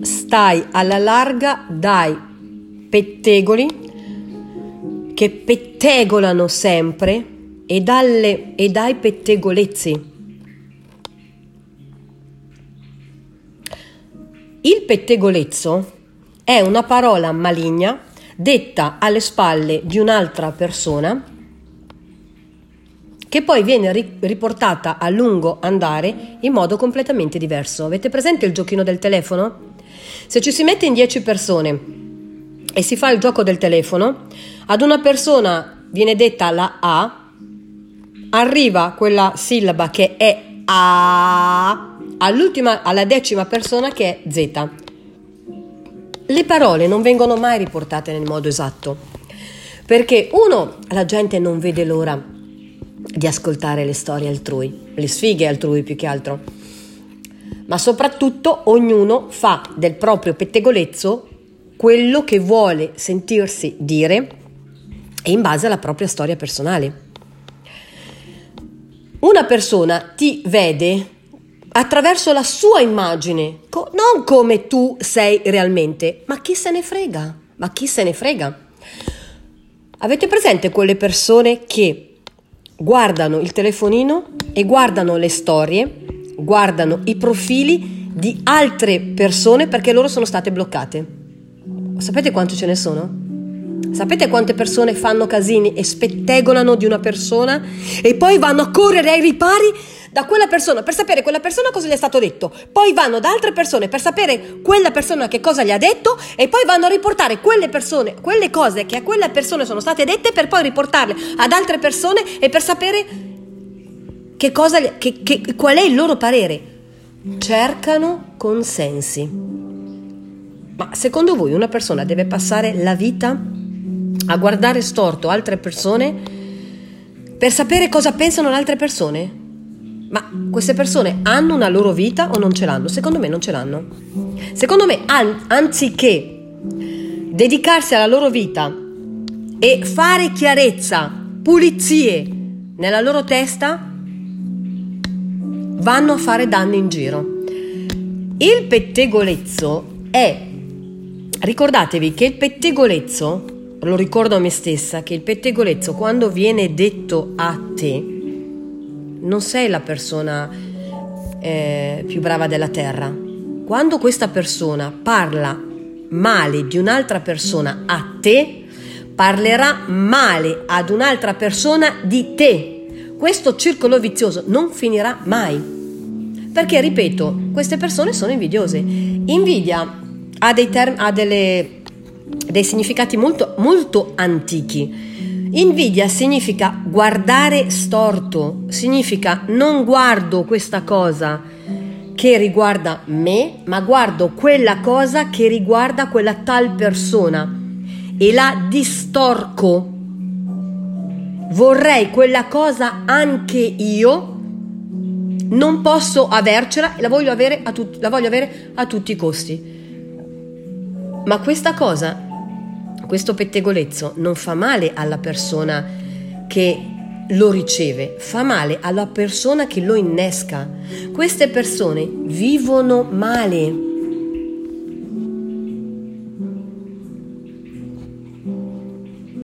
stai alla larga dai pettegoli che pettegolano sempre e, dalle, e dai pettegolezzi. Il pettegolezzo è una parola maligna detta alle spalle di un'altra persona che poi viene riportata a lungo andare in modo completamente diverso. Avete presente il giochino del telefono? Se ci si mette in 10 persone e si fa il gioco del telefono, ad una persona viene detta la A, arriva quella sillaba che è A, all'ultima, alla decima persona che è Z. Le parole non vengono mai riportate nel modo esatto, perché uno, la gente non vede l'ora di ascoltare le storie altrui, le sfighe altrui più che altro. Ma soprattutto ognuno fa del proprio pettegolezzo quello che vuole sentirsi dire e in base alla propria storia personale. Una persona ti vede attraverso la sua immagine, co- non come tu sei realmente, ma chi se ne frega? Ma chi se ne frega? Avete presente quelle persone che guardano il telefonino e guardano le storie, guardano i profili di altre persone perché loro sono state bloccate. Sapete quante ce ne sono? Sapete quante persone fanno casini e spettegolano di una persona e poi vanno a correre ai ripari da quella persona per sapere quella persona cosa gli è stato detto, poi vanno da altre persone per sapere quella persona che cosa gli ha detto e poi vanno a riportare quelle persone, quelle cose che a quella persona sono state dette per poi riportarle ad altre persone e per sapere che cosa, che, che, qual è il loro parere. Cercano consensi. Ma secondo voi una persona deve passare la vita a guardare storto altre persone per sapere cosa pensano le altre persone? Ma queste persone hanno una loro vita o non ce l'hanno? Secondo me non ce l'hanno. Secondo me, an- anziché dedicarsi alla loro vita e fare chiarezza, pulizie nella loro testa, vanno a fare danni in giro. Il pettegolezzo è, ricordatevi che il pettegolezzo, lo ricordo a me stessa, che il pettegolezzo quando viene detto a te, non sei la persona eh, più brava della terra. Quando questa persona parla male di un'altra persona a te, parlerà male ad un'altra persona di te. Questo circolo vizioso non finirà mai. Perché, ripeto, queste persone sono invidiose. Invidia ha, dei, term- ha delle, dei significati molto, molto antichi Invidia significa guardare storto, significa non guardo questa cosa che riguarda me, ma guardo quella cosa che riguarda quella tal persona e la distorco. Vorrei quella cosa anche io, non posso avercela e la voglio avere a, tut- la voglio avere a tutti i costi. Ma questa cosa questo pettegolezzo non fa male alla persona che lo riceve, fa male alla persona che lo innesca. Queste persone vivono male